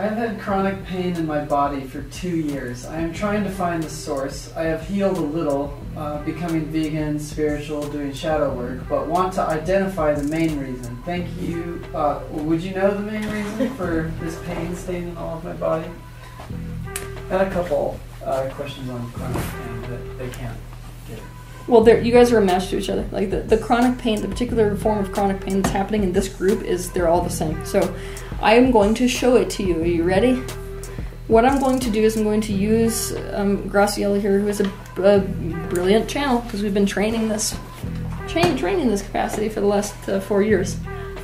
I've had chronic pain in my body for two years. I am trying to find the source. I have healed a little, uh, becoming vegan, spiritual, doing shadow work, but want to identify the main reason. Thank you. Uh, would you know the main reason for this pain staining all of my body? Got a couple uh, questions on chronic pain that they can't get. Well, you guys are a match to each other. Like the, the chronic pain, the particular form of chronic pain that's happening in this group is they're all the same. So I am going to show it to you. Are you ready? What I'm going to do is I'm going to use um, Graciela here, who is a, a brilliant channel because we've been training this, train, training this capacity for the last uh, four years.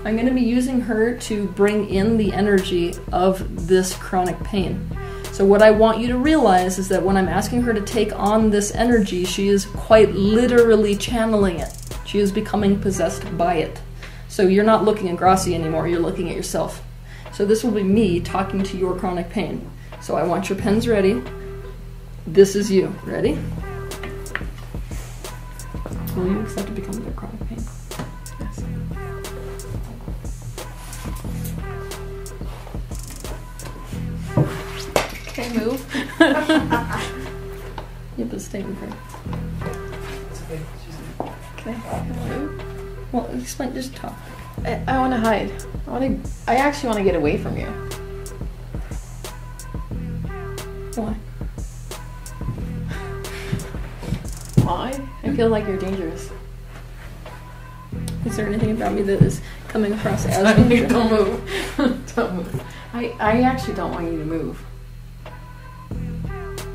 I'm going to be using her to bring in the energy of this chronic pain. So, what I want you to realize is that when I'm asking her to take on this energy, she is quite literally channeling it. She is becoming possessed by it. So, you're not looking at Gracie anymore, you're looking at yourself. So, this will be me talking to your chronic pain. So, I want your pens ready. This is you. Ready? Will you accept to become their chronic You have a statement for It's okay. She's Can I, can I? Well, explain, just talk. I, I want to hide. I want to. I actually want to get away from you. Why? Why? I feel like you're dangerous. Is there anything about me that is coming across as don't dangerous? move. don't move. I, I actually don't want you to move.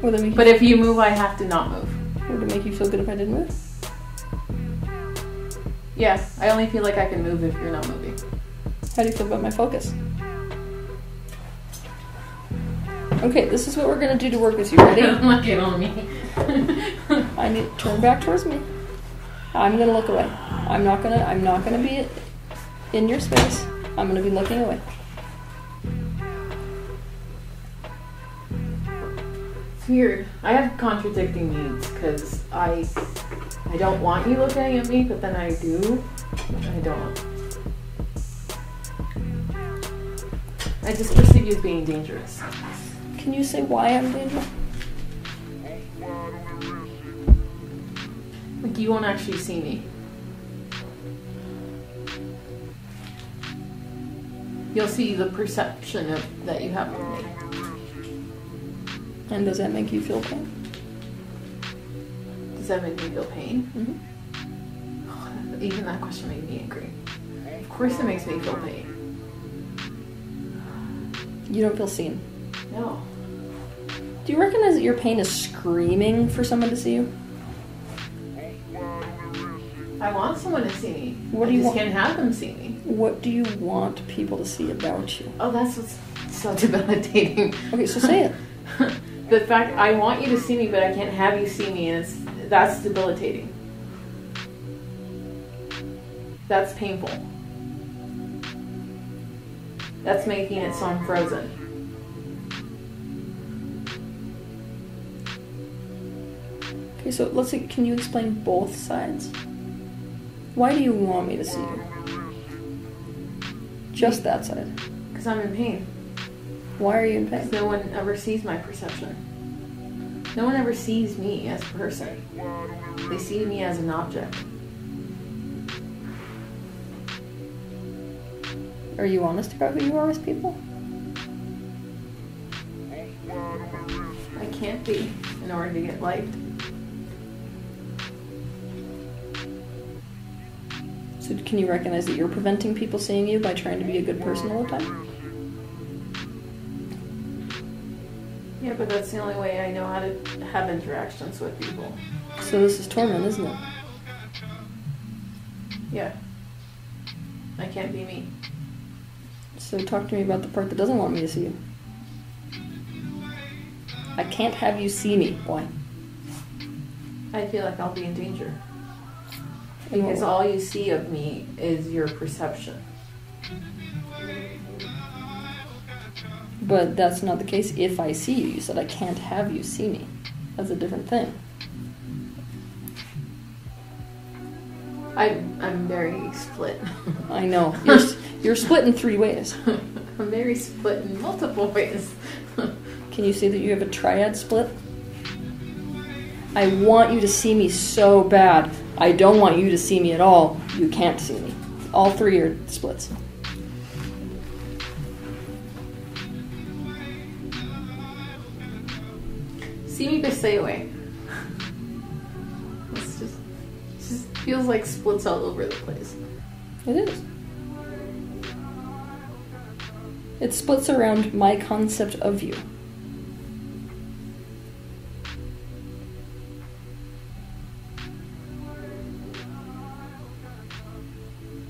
Would it make But if you move, I have to not move. Would it make you feel good if I didn't move? Yeah, I only feel like I can move if you're not moving. How do you feel about my focus? Okay, this is what we're gonna do to work with you. Ready? Don't look it on me. I need turn back towards me. I'm gonna look away. I'm not gonna. I'm not gonna be in your space. I'm gonna be looking away. Weird. I have contradicting needs because I I don't want you looking at me, but then I do. I don't. I just perceive you as being dangerous. Can you say why I'm dangerous? Like you won't actually see me. You'll see the perception of that you have of me. And does that make you feel pain? Does that make me feel pain? Mm-hmm. Even that question made me angry. Of course, it makes me feel pain. You don't feel seen. No. Do you recognize that your pain is screaming for someone to see you? I want someone to see me. What I do you just want? can't have them see me. What do you want people to see about you? Oh, that's what's so debilitating. Okay, so say it. The fact I want you to see me, but I can't have you see me, and it's that's debilitating. That's painful. That's making it so I'm frozen. Okay, so let's see. Can you explain both sides? Why do you want me to see you? Just that side. Because I'm in pain. Why are you in pain? No one ever sees my perception. No one ever sees me as a person. They see me as an object. Are you honest about who you are with people? I can't be in order to get liked. So can you recognize that you're preventing people seeing you by trying to be a good person all the time? Yeah, but that's the only way I know how to have interactions with people. So this is torment, isn't it? Yeah. I can't be me. So talk to me about the part that doesn't want me to see you. I can't have you see me. Why? I feel like I'll be in danger. Because all you see of me is your perception. But that's not the case if I see you. You said I can't have you see me. That's a different thing. I, I'm very split. I know. You're, you're split in three ways. I'm very split in multiple ways. Can you see that you have a triad split? I want you to see me so bad. I don't want you to see me at all. You can't see me. All three are splits. See me, but stay away. It's just, it just feels like splits all over the place. It is. It splits around my concept of you.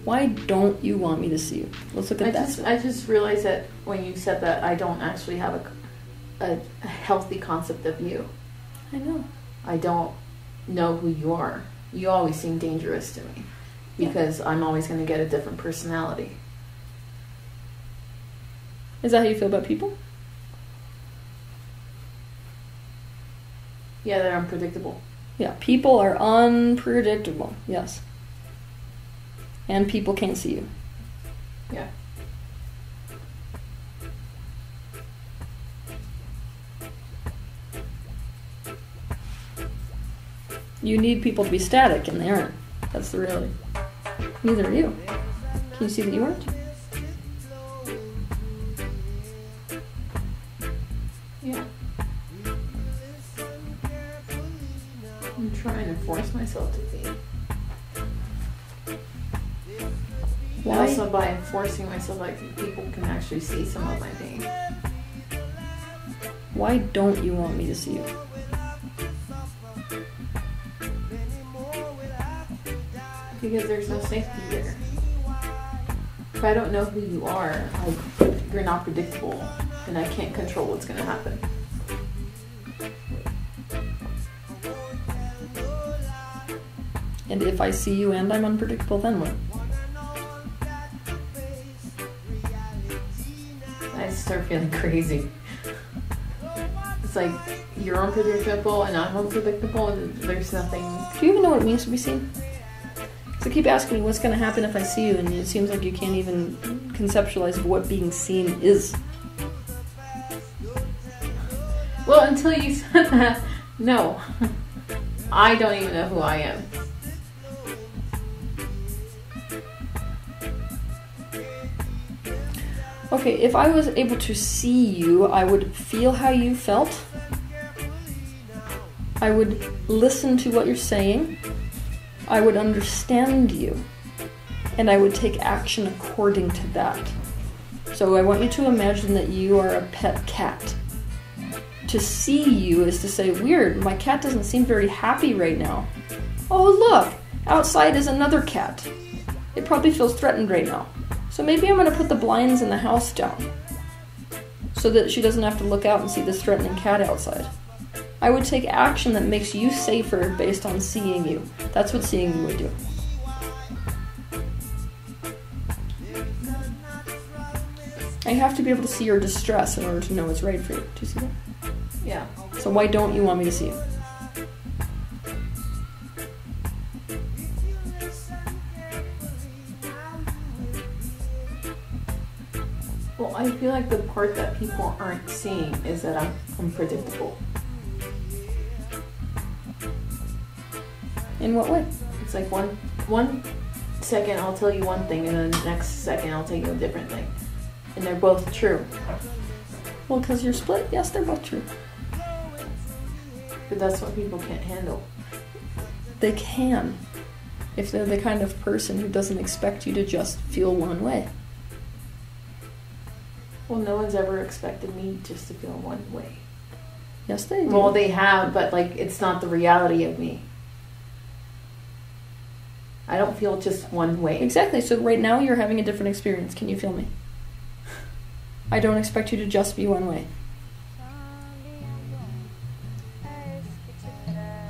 Why don't you want me to see you? Let's look at I that. just, I just realized that when you said that, I don't actually have a, a, a healthy concept of you. I know. I don't know who you are. You always seem dangerous to me Yeah. because I'm always going to get a different personality. Is that how you feel about people? Yeah, they're unpredictable. Yeah, people are unpredictable. Yes. And people can't see you. Yeah. You need people to be static, and they aren't. That's the reality. Neither are you. Can you see that you aren't? Yeah. I'm trying to force myself to be. Why? Also, by forcing myself, like people can actually see some of my pain. Why don't you want me to see you? Because there's no safety there. If I don't know who you are, I, you're not predictable, and I can't control what's going to happen. And if I see you and I'm unpredictable, then what? I start feeling crazy. It's like you're unpredictable and I'm unpredictable, and there's nothing. Do you even know what it means to be seen? I keep asking me what's going to happen if I see you, and it seems like you can't even conceptualize what being seen is. Well, until you said that, no. I don't even know who I am. Okay, if I was able to see you, I would feel how you felt. I would listen to what you're saying. I would understand you. And I would take action according to that. So I want you to imagine that you are a pet cat. To see you is to say, Weird, my cat doesn't seem very happy right now. Oh, look, outside is another cat. It probably feels threatened right now. So maybe I'm gonna put the blinds in the house down so that she doesn't have to look out and see this threatening cat outside. I would take action that makes you safer based on seeing you. That's what seeing you would do. I have to be able to see your distress in order to know what's right for you. Do you see that? Yeah. So why don't you want me to see you? Well, I feel like the part that people aren't seeing is that I'm unpredictable. In what way? It's like one one second I'll tell you one thing, and then the next second I'll tell you a different thing, and they're both true. Well, because you're split. Yes, they're both true. But that's what people can't handle. They can. If they're the kind of person who doesn't expect you to just feel one way. Well, no one's ever expected me just to feel one way. Yes, they do. Well, they have, but like it's not the reality of me. I don't feel just one way. Exactly. So right now you're having a different experience. Can you feel me? I don't expect you to just be one way.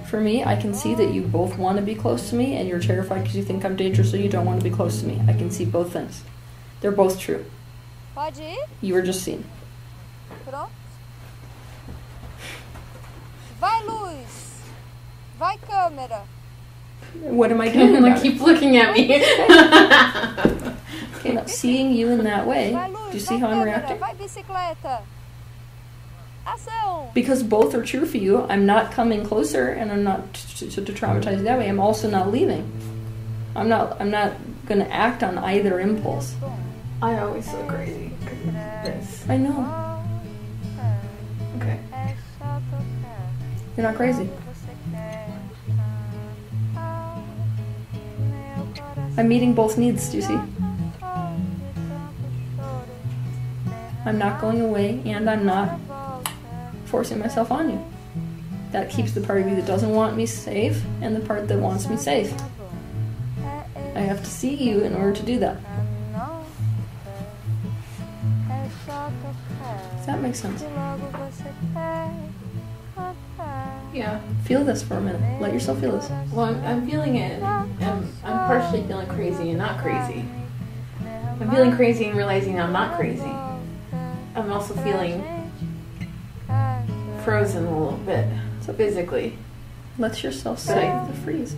For me, I can see that you both want to be close to me and you're terrified because you think I'm dangerous so you don't want to be close to me. I can see both things. They're both true. Pode? You were just seen. Pronto? Vai, luz! Vai, câmera! What am I doing? like about it? keep looking at me. Okay, now seeing you in that way, do you see how I'm reacting? vai, bicicleta. Ação. Because both are true for you, I'm not coming closer and I'm not to, to, to traumatize you that way. I'm also not leaving. I'm not I'm not gonna act on either impulse. I always feel crazy because of this. I know. Okay. É só tocar. You're not crazy. I'm meeting both needs, do you see? I'm not going away and I'm not forcing myself on you. That keeps the part of you that doesn't want me safe and the part that wants me safe. I have to see you in order to do that. Does that make sense? Yeah. Feel this for a minute. Let yourself feel this. Well, I'm, I'm feeling it. And I'm, I'm partially feeling crazy and not crazy. I'm feeling crazy and realizing I'm not crazy. I'm also feeling frozen a little bit, so physically. Let yourself say the freeze.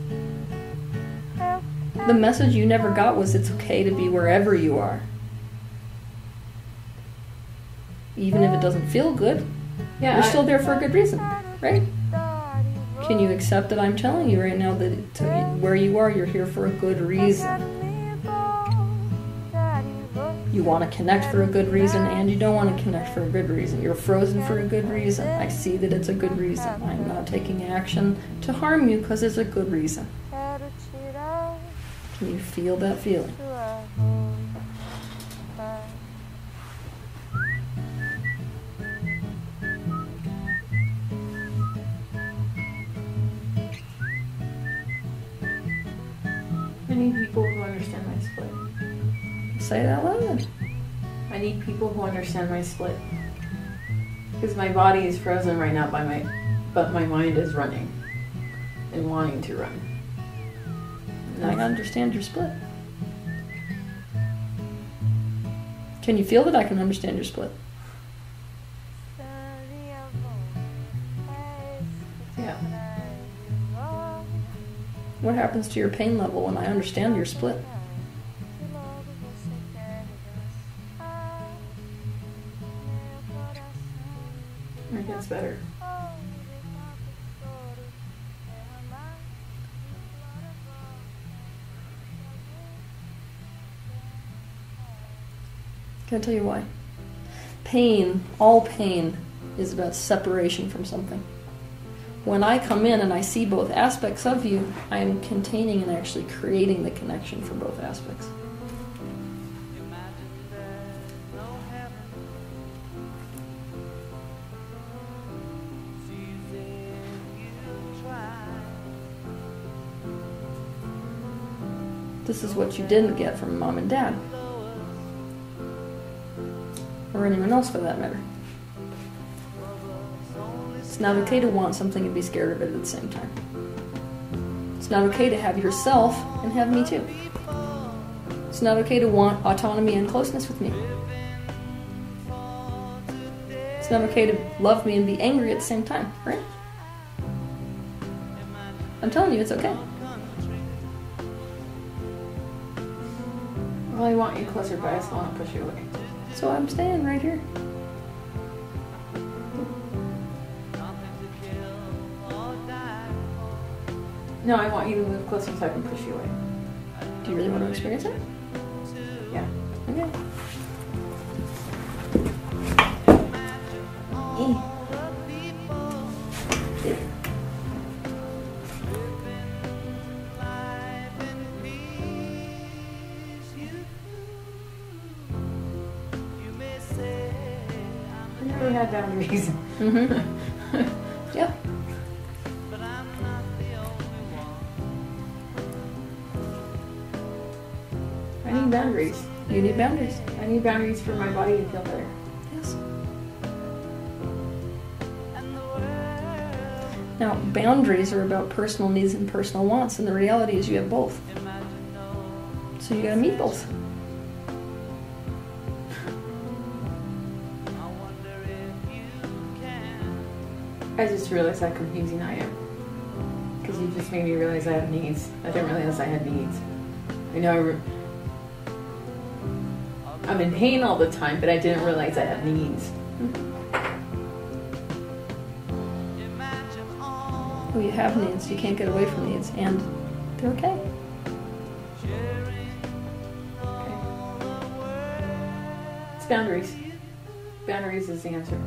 The message you never got was it's okay to be wherever you are. Even if it doesn't feel good, Yeah. you're I- still there for a good reason, right? Can you accept that I'm telling you right now that where you are, you're here for a good reason? You want to connect for a good reason and you don't want to connect for a good reason. You're frozen for a good reason. I see that it's a good reason. I'm not taking action to harm you because it's a good reason. Can you feel that feeling? I need people who understand my split. Say it out loud. I need people who understand my split. Because my body is frozen right now by my but my mind is running and wanting to run. And I understand your split. Can you feel that I can understand your split? Seria bom. É esse que Yeah. Traz de volta. What happens to your pain level when I understand your split? Se logo você quer regressar, meu coração It gets better. ouve tanto choro derramar, implora volta. Can I tell you why? Pain, all pain, is about separation from something. When I come in and I see both aspects of you, I am containing and actually creating the connection for both aspects. This is what you didn't get from mom and dad. Or anyone else for that matter. It's not okay to want something and be scared of it at the same time. It's not okay to have yourself and have me too. It's not okay to want autonomy and closeness with me. It's not okay to love me and be angry at the same time, right? I'm telling you, it's okay. Well, I want you closer, but I still want to push you away. So I'm staying right here. No, I want you to move closer so I can push you away. Do you really want to experience it? Yeah. Okay. Never had boundaries. Mm-hmm. Boundaries. You need boundaries. I need boundaries for my body to feel better. Yes. Now, boundaries are about personal needs and personal wants, and the reality is you have both. So you gotta meet both. I just realized how confusing I am. Because you just made me realize I have needs. I didn't realize I had needs. I know I re- I'm in pain all the time, but I didn't realize I had needs. Oh, you have needs. You can't get away from needs, and they're okay. It's boundaries. Boundaries is the answer.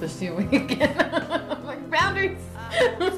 Missed you again. like boundaries. Uh,